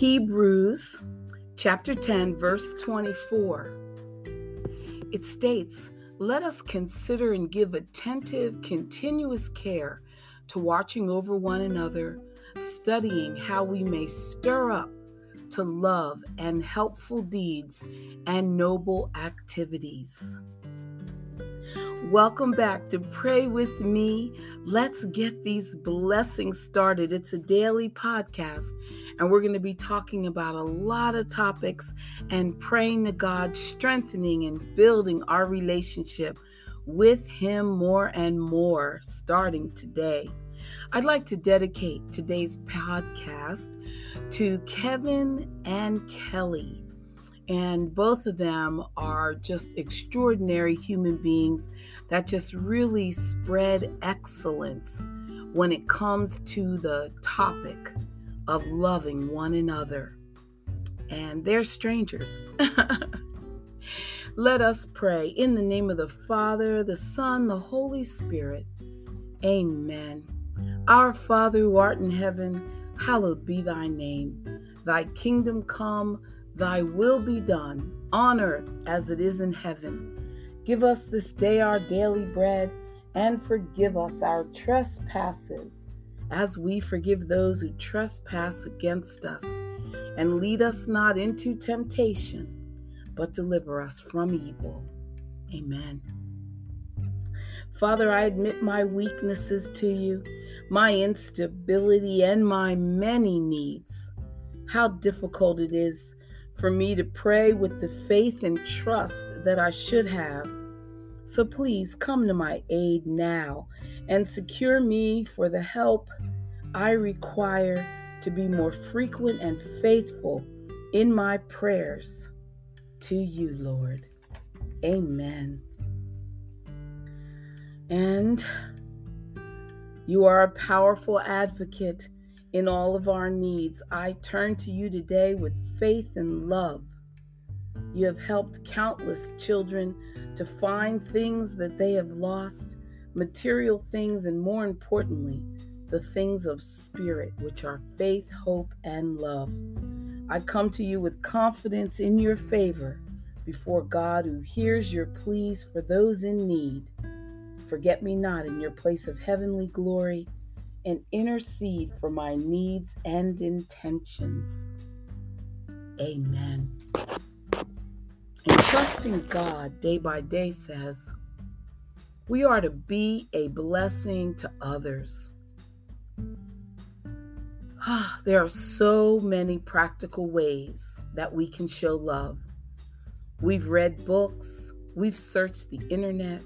Hebrews chapter 10, verse 24. It states, Let us consider and give attentive, continuous care to watching over one another, studying how we may stir up to love and helpful deeds and noble activities. Welcome back to Pray With Me. Let's get these blessings started. It's a daily podcast, and we're going to be talking about a lot of topics and praying to God, strengthening and building our relationship with Him more and more starting today. I'd like to dedicate today's podcast to Kevin and Kelly. And both of them are just extraordinary human beings that just really spread excellence when it comes to the topic of loving one another. And they're strangers. Let us pray in the name of the Father, the Son, the Holy Spirit. Amen. Our Father who art in heaven, hallowed be thy name. Thy kingdom come, thy will be done, on earth as it is in heaven. Give us this day our daily bread, and forgive us our trespasses, as we forgive those who trespass against us. And lead us not into temptation, but deliver us from evil. Amen. Father, I admit my weaknesses to you, my instability, and my many needs. How difficult it is for me to pray with the faith and trust that I should have. So please come to my aid now and secure me for the help I require to be more frequent and faithful in my prayers to you, Lord. Amen. And you are a powerful advocate in all of our needs. I turn to you today with faith and love. You have helped countless children to find things that they have lost, material things, and more importantly, the things of spirit, which are faith, hope, and love. I come to you with confidence in your favor before God who hears your pleas for those in need. Forget me not in your place of heavenly glory and intercede for my needs and intentions. Amen. And trusting God day by day says, we are to be a blessing to others. Ah, there are so many practical ways that we can show love. We've read books, we've searched the internet,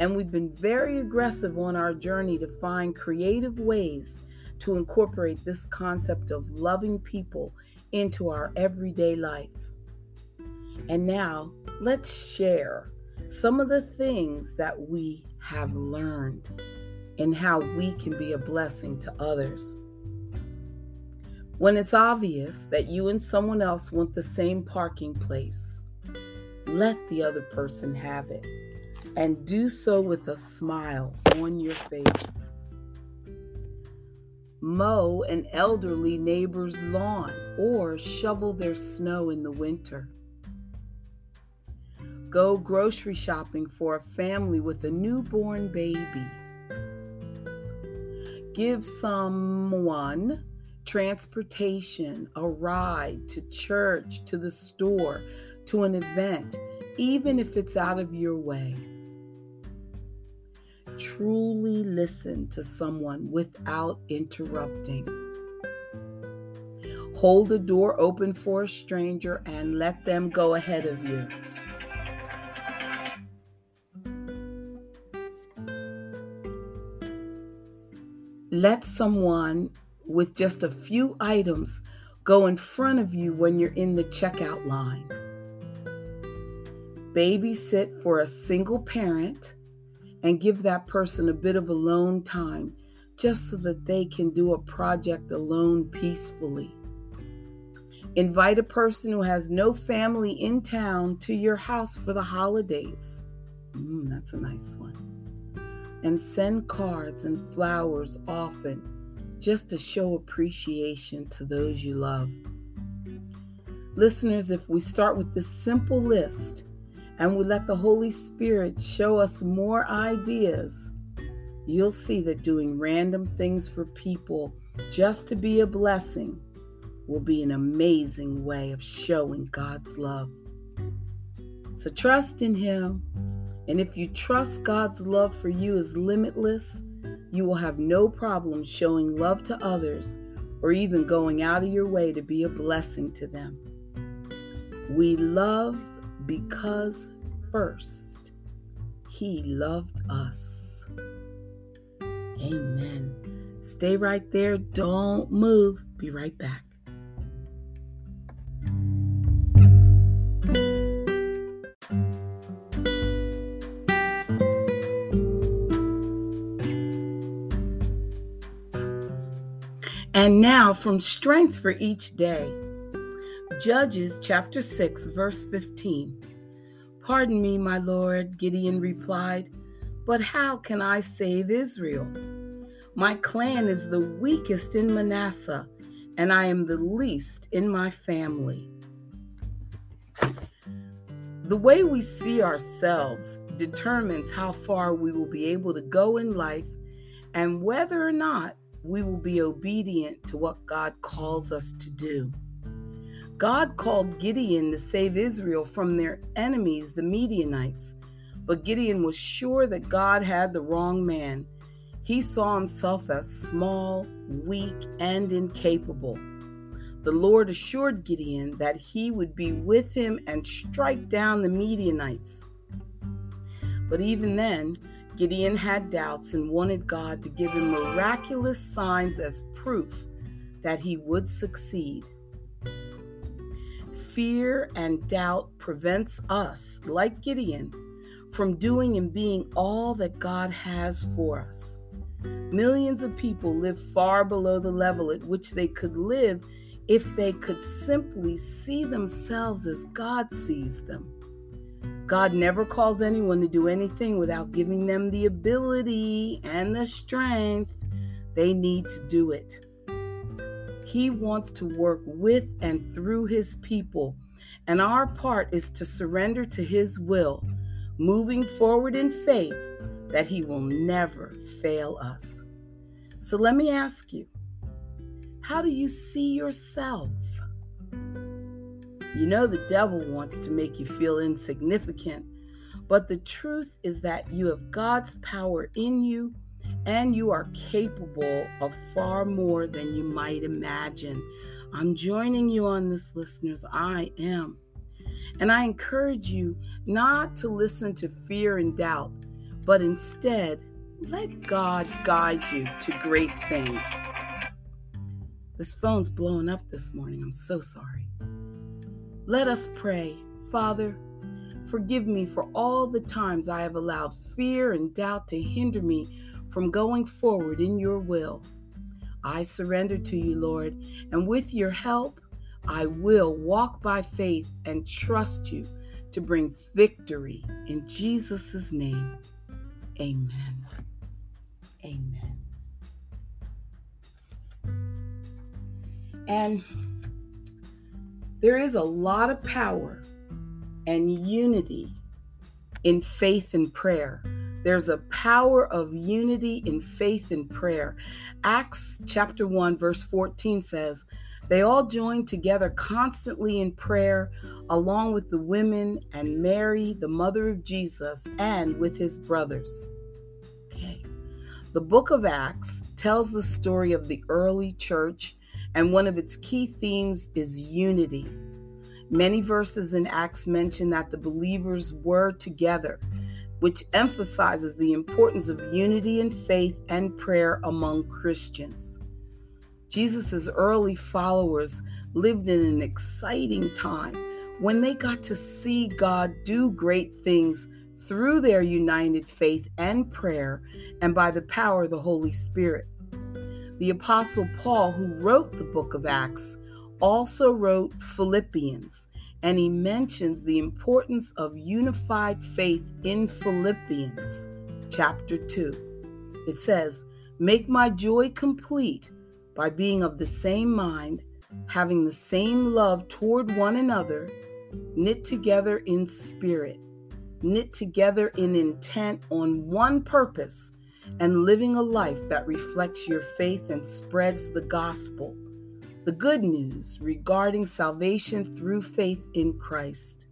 and we've been very aggressive on our journey to find creative ways to incorporate this concept of loving people into our everyday life. And now, let's share some of the things that we have learned and how we can be a blessing to others. When it's obvious that you and someone else want the same parking place, let the other person have it and do so with a smile on your face. Mow an elderly neighbor's lawn or shovel their snow in the winter. Go grocery shopping for a family with a newborn baby. Give someone transportation, a ride to church, to the store, to an event, even if it's out of your way truly listen to someone without interrupting. Hold the door open for a stranger and let them go ahead of you. Let someone with just a few items go in front of you when you're in the checkout line. Babysit for a single parent and give that person a bit of alone time just so that they can do a project alone peacefully. Invite a person who has no family in town to your house for the holidays. Mm, that's a nice one. And send cards and flowers often just to show appreciation to those you love. Listeners, if we start with this simple list and we let the Holy Spirit show us more ideas, you'll see that doing random things for people just to be a blessing will be an amazing way of showing God's love. So trust in Him. And if you trust God's love for you is limitless, you will have no problem showing love to others or even going out of your way to be a blessing to them. We love because first He loved us. Amen. Stay right there. Don't move. Be right back. And now, from strength for each day. Judges chapter 6, verse 15. Pardon me, my Lord, Gideon replied, but how can I save Israel? My clan is the weakest in Manasseh, and I am the least in my family. The way we see ourselves determines how far we will be able to go in life and whether or not we will be obedient to what God calls us to do. God called Gideon to save Israel from their enemies, the Midianites. But Gideon was sure that God had the wrong man. He saw himself as small, weak, and incapable. The Lord assured Gideon that he would be with him and strike down the Midianites. But even then, Gideon had doubts and wanted God to give him miraculous signs as proof that he would succeed fear and doubt prevents us, like Gideon, from doing and being all that God has for us. Millions of people live far below the level at which they could live if they could simply see themselves as God sees them. God never calls anyone to do anything without giving them the ability and the strength they need to do it. He wants to work with and through His people, and our part is to surrender to His will, moving forward in faith that He will never fail us. So let me ask you how do you see yourself? You know, the devil wants to make you feel insignificant, but the truth is that you have God's power in you and you are capable of far more than you might imagine. I'm joining you on this, listeners. I am. And I encourage you not to listen to fear and doubt, but instead let God guide you to great things. This phone's blowing up this morning. I'm so sorry. Let us pray. Father, forgive me for all the times I have allowed fear and doubt to hinder me from going forward in your will. I surrender to you, Lord, and with your help, I will walk by faith and trust you to bring victory in Jesus' name. Amen. Amen. And there is a lot of power and unity in faith and prayer. There's a power of unity in faith and prayer. Acts chapter 1, verse 14 says, They all joined together constantly in prayer, along with the women and Mary, the mother of Jesus, and with his brothers. Okay. The book of Acts tells the story of the early church, and one of its key themes is unity. Many verses in Acts mention that the believers were together which emphasizes the importance of unity in faith and prayer among Christians. Jesus' early followers lived in an exciting time when they got to see God do great things through their united faith and prayer and by the power of the Holy Spirit. The Apostle Paul, who wrote the book of Acts, also wrote Philippians and he mentions the importance of unified faith in Philippians chapter 2. It says, Make my joy complete by being of the same mind, having the same love toward one another, knit together in spirit, knit together in intent on one purpose, and living a life that reflects your faith and spreads the gospel, the good news regarding salvation through faith in Christ.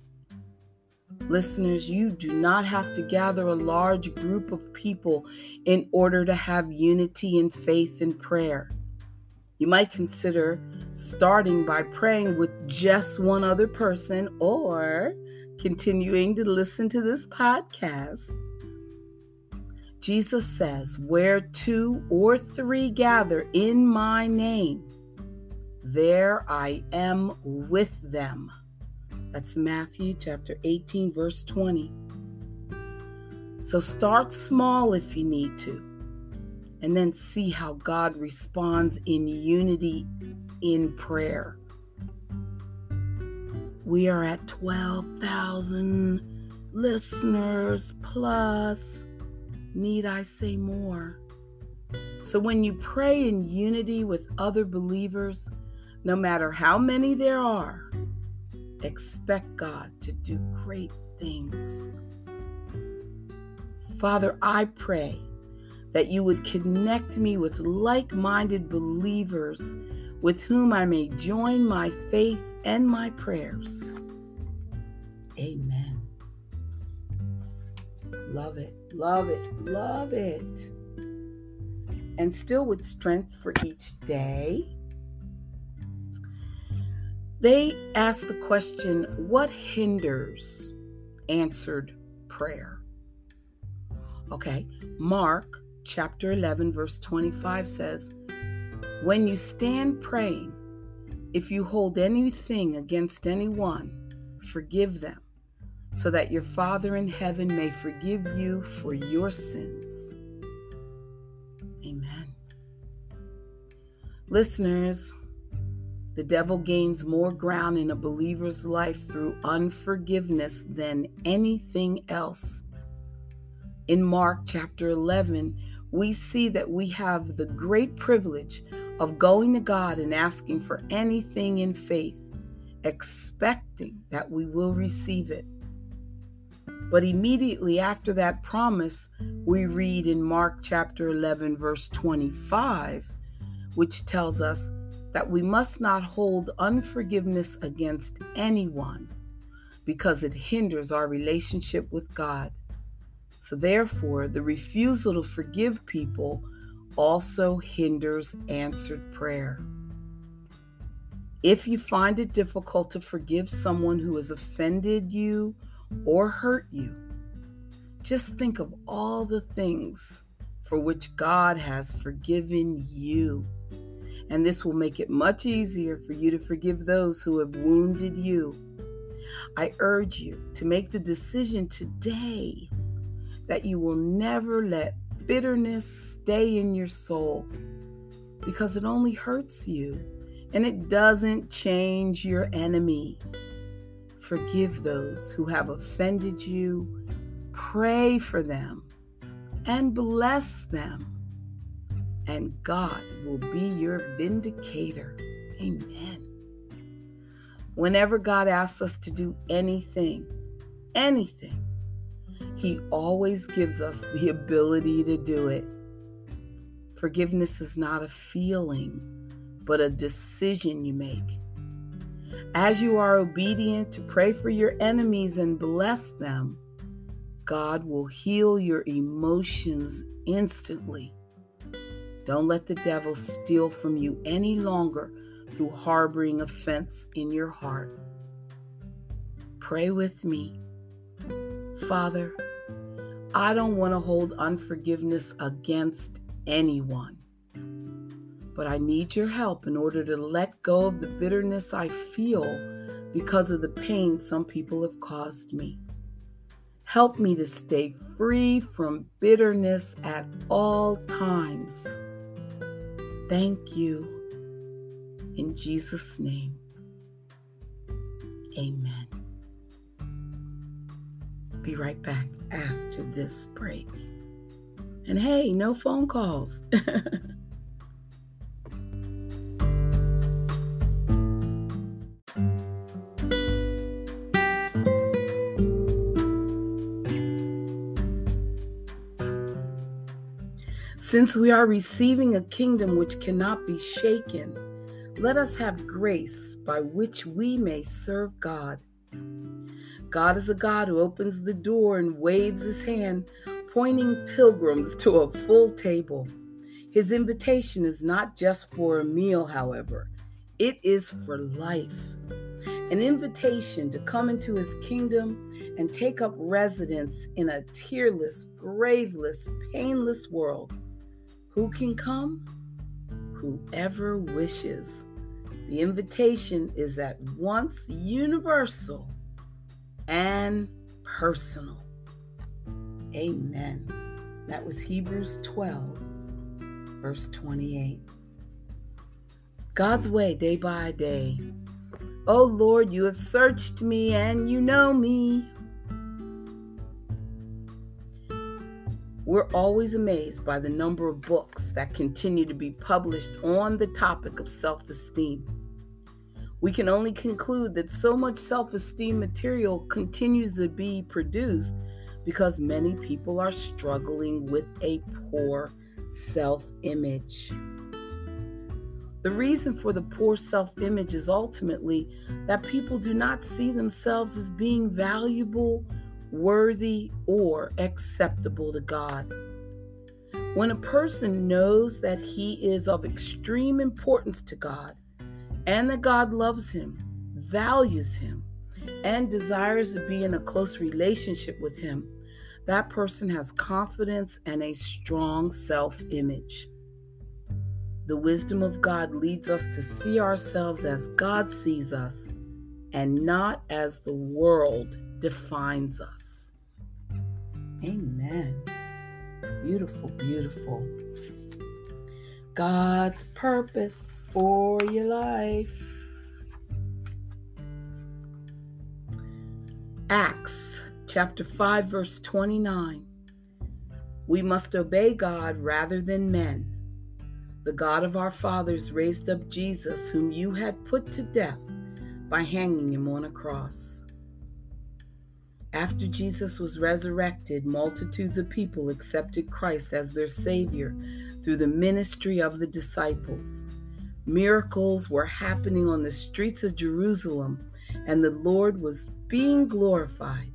Listeners, you do not have to gather a large group of people in order to have unity in faith and prayer. You might consider starting by praying with just one other person or continuing to listen to this podcast. Jesus says, Where two or three gather in my name, there I am with them. That's Matthew chapter 18, verse 20. So start small if you need to and then see how God responds in unity in prayer. We are at 12,000 listeners plus. Need I say more? So when you pray in unity with other believers, no matter how many there are, expect God to do great things. Father, I pray that you would connect me with like minded believers with whom I may join my faith and my prayers. Amen. Love it, love it, love it. And still with strength for each day, they ask the question what hinders answered prayer? Okay, Mark chapter 11, verse 25 says, When you stand praying, if you hold anything against anyone, forgive them, so that your Father in heaven may forgive you for your sins. Amen. Listeners, the devil gains more ground in a believer's life through unforgiveness than anything else. In Mark chapter 11, we see that we have the great privilege of going to God and asking for anything in faith, expecting that we will receive it. But immediately after that promise, we read in Mark chapter 11, verse 25, which tells us that we must not hold unforgiveness against anyone because it hinders our relationship with God. So, therefore, the refusal to forgive people also hinders answered prayer. If you find it difficult to forgive someone who has offended you or hurt you, just think of all the things for which God has forgiven you. And this will make it much easier for you to forgive those who have wounded you. I urge you to make the decision today that you will never let bitterness stay in your soul because it only hurts you and it doesn't change your enemy. Forgive those who have offended you, pray for them, and bless them. And God will be your vindicator. Amen. Whenever God asks us to do anything, anything, he always gives us the ability to do it. Forgiveness is not a feeling, but a decision you make. As you are obedient to pray for your enemies and bless them, God will heal your emotions instantly. Don't let the devil steal from you any longer through harboring offense in your heart. Pray with me. Father, I don't want to hold unforgiveness against anyone. But I need your help in order to let go of the bitterness I feel because of the pain some people have caused me. Help me to stay free from bitterness at all times. Thank you. In Jesus' name, amen. Be right back after this break. And hey, no phone calls. Since we are receiving a kingdom which cannot be shaken, let us have grace by which we may serve God. God is a God who opens the door and waves his hand, pointing pilgrims to a full table. His invitation is not just for a meal, however, it is for life. An invitation to come into his kingdom and take up residence in a tearless, graveless, painless world. Who can come? Whoever wishes. The invitation is at once universal and personal. Amen. That was Hebrews 12, verse 28. God's way day by day. Oh Lord, you have searched me and you know me. We're always amazed by the number of books that continue to be published on the topic of self esteem. We can only conclude that so much self esteem material continues to be produced because many people are struggling with a poor self image. The reason for the poor self image is ultimately that people do not see themselves as being valuable worthy, or acceptable to God. When a person knows that he is of extreme importance to God and that God loves him, values him, and desires to be in a close relationship with him, that person has confidence and a strong self image. The wisdom of God leads us to see ourselves as God sees us and not as the world defines us. Amen. Beautiful, beautiful. God's purpose for your life. Acts chapter 5, verse 29. We must obey God rather than men. The God of our fathers raised up Jesus, whom you had put to death by hanging him on a cross. After Jesus was resurrected, multitudes of people accepted Christ as their Savior through the ministry of the disciples. Miracles were happening on the streets of Jerusalem, and the Lord was being glorified.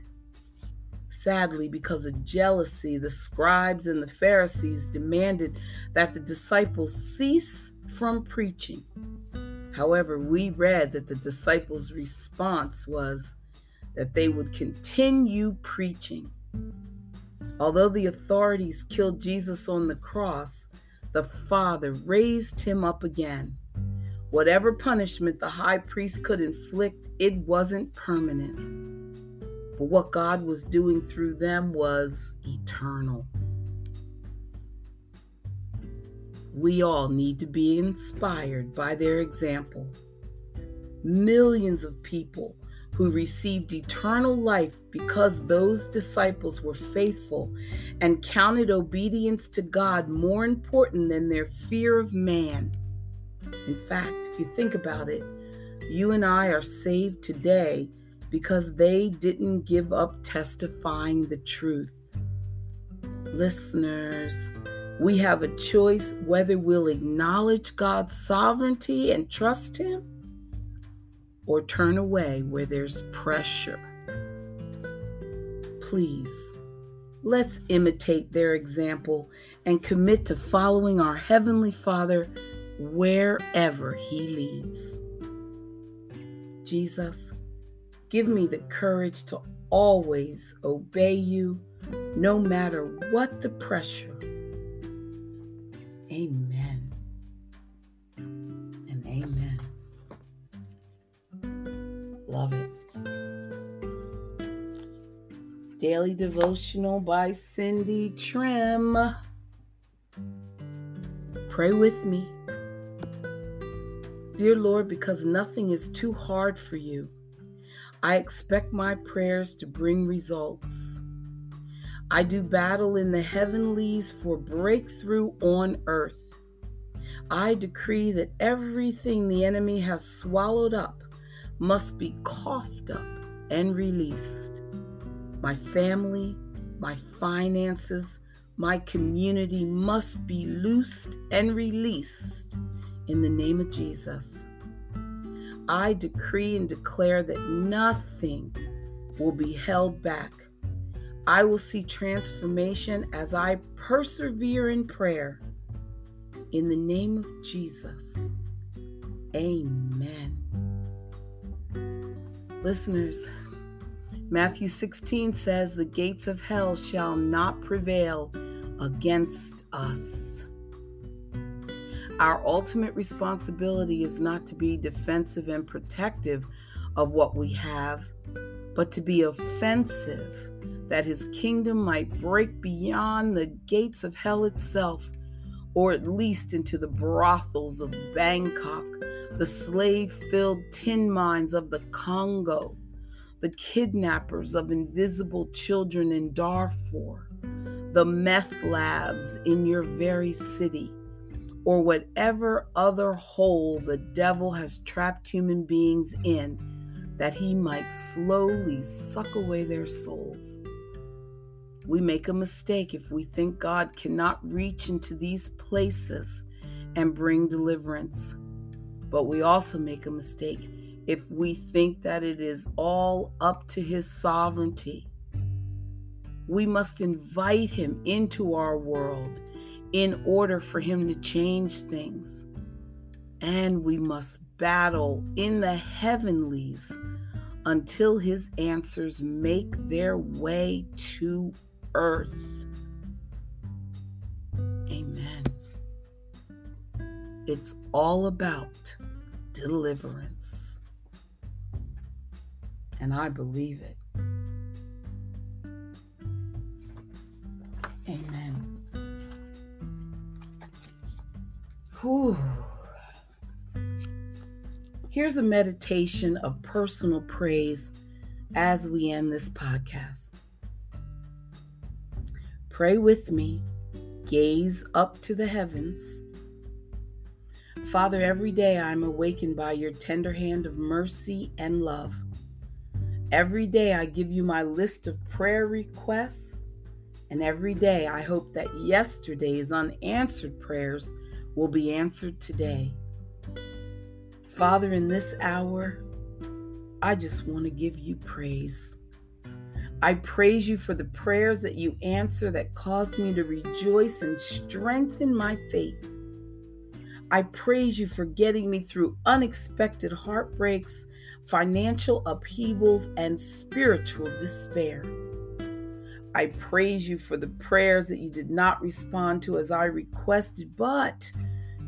Sadly, because of jealousy, the scribes and the Pharisees demanded that the disciples cease from preaching. However, we read that the disciples' response was, that they would continue preaching. Although the authorities killed Jesus on the cross, the Father raised him up again. Whatever punishment the high priest could inflict, it wasn't permanent. But what God was doing through them was eternal. We all need to be inspired by their example. Millions of people who received eternal life because those disciples were faithful and counted obedience to God more important than their fear of man. In fact, if you think about it, you and I are saved today because they didn't give up testifying the truth. Listeners, we have a choice whether we'll acknowledge God's sovereignty and trust Him or turn away where there's pressure. Please, let's imitate their example and commit to following our Heavenly Father wherever He leads. Jesus, give me the courage to always obey you no matter what the pressure. Amen. Love it. Daily Devotional by Cindy Trimm. Pray with me. Dear Lord, because nothing is too hard for you, I expect my prayers to bring results. I do battle in the heavenlies for breakthrough on earth. I decree that everything the enemy has swallowed up must be coughed up and released. My family, my finances, My community must be loosed and released in the name of Jesus. I decree and declare that nothing will be held back. I will see transformation as I persevere in prayer. In the name of Jesus. Amen. Listeners, Matthew 16 says, The gates of hell shall not prevail against us. Our ultimate responsibility is not to be defensive and protective of what we have, but to be offensive that his kingdom might break beyond the gates of hell itself, or at least into the brothels of Bangkok, the slave filled tin mines of the Congo, the kidnappers of invisible children in Darfur, the meth labs in your very city, or whatever other hole the devil has trapped human beings in that he might slowly suck away their souls. We make a mistake if we think God cannot reach into these places and bring deliverance. But we also make a mistake if we think that it is all up to His sovereignty. We must invite Him into our world in order for Him to change things. And we must battle in the heavenlies until His answers make their way to earth. Amen. It's all about deliverance. And I believe it. Amen. Whew. Here's a meditation of personal praise as we end this podcast. Pray with me. Gaze up to the heavens. Father, every day I'm awakened by your tender hand of mercy and love. Every day I give you my list of prayer requests, and every day I hope that yesterday's unanswered prayers will be answered today. Father, in this hour, I just want to give you praise. I praise you for the prayers that you answer that cause me to rejoice and strengthen my faith. I praise you for getting me through unexpected heartbreaks, financial upheavals, and spiritual despair. I praise you for the prayers that you did not respond to as I requested, but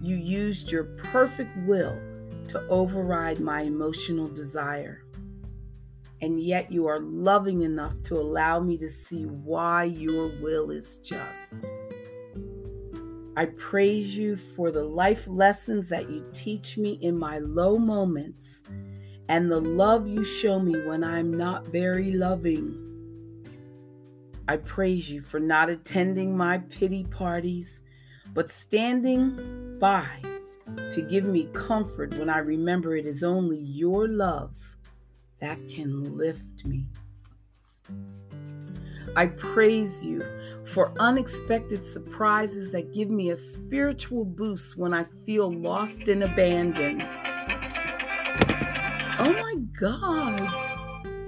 you used your perfect will to override my emotional desire and yet you are loving enough to allow me to see why your will is just. I praise you for the life lessons that you teach me in my low moments and the love you show me when I'm not very loving. I praise you for not attending my pity parties, but standing by to give me comfort when I remember it is only your love that can lift me. I praise you for unexpected surprises that give me a spiritual boost when I feel lost and abandoned. Oh my God,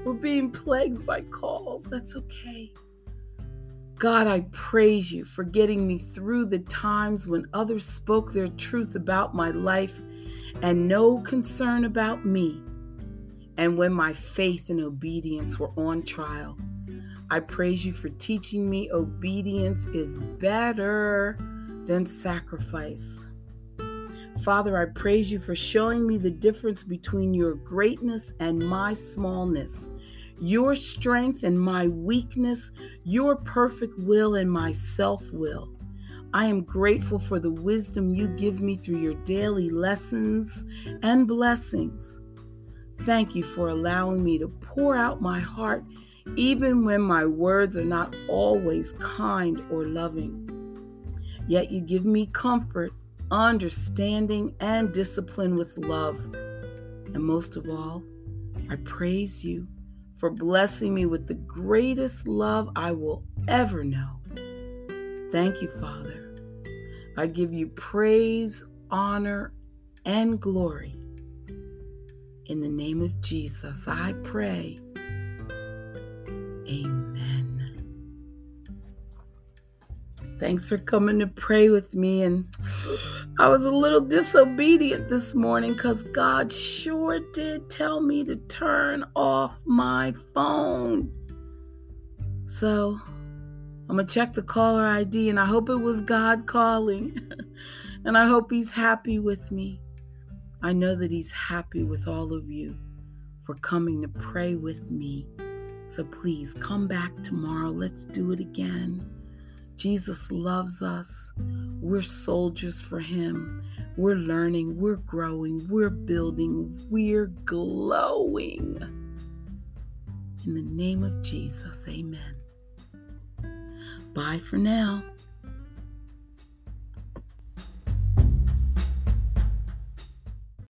we're being plagued by calls. That's okay. God, I praise you for getting me through the times when others spoke their truth about my life and no concern about me and when my faith and obedience were on trial. I praise you for teaching me obedience is better than sacrifice. Father, I praise you for showing me the difference between your greatness and my smallness, your strength and my weakness, your perfect will and my self will. I am grateful for the wisdom you give me through your daily lessons and blessings. Thank you for allowing me to pour out my heart even when my words are not always kind or loving. Yet you give me comfort, understanding, and discipline with love. And most of all, I praise you for blessing me with the greatest love I will ever know Thank you, Father. I give you praise, honor, and glory. In the name of Jesus, I pray. Amen. Thanks for coming to pray with me. And I was a little disobedient this morning because God sure did tell me to turn off my phone. So I'm going to check the caller ID and I hope it was God calling. and I hope He's happy with me. I know that He's happy with all of you for coming to pray with me. So please come back tomorrow. Let's do it again. Jesus loves us. We're soldiers for Him. We're learning, we're growing, we're building, we're glowing. In the name of Jesus, amen. Bye for now.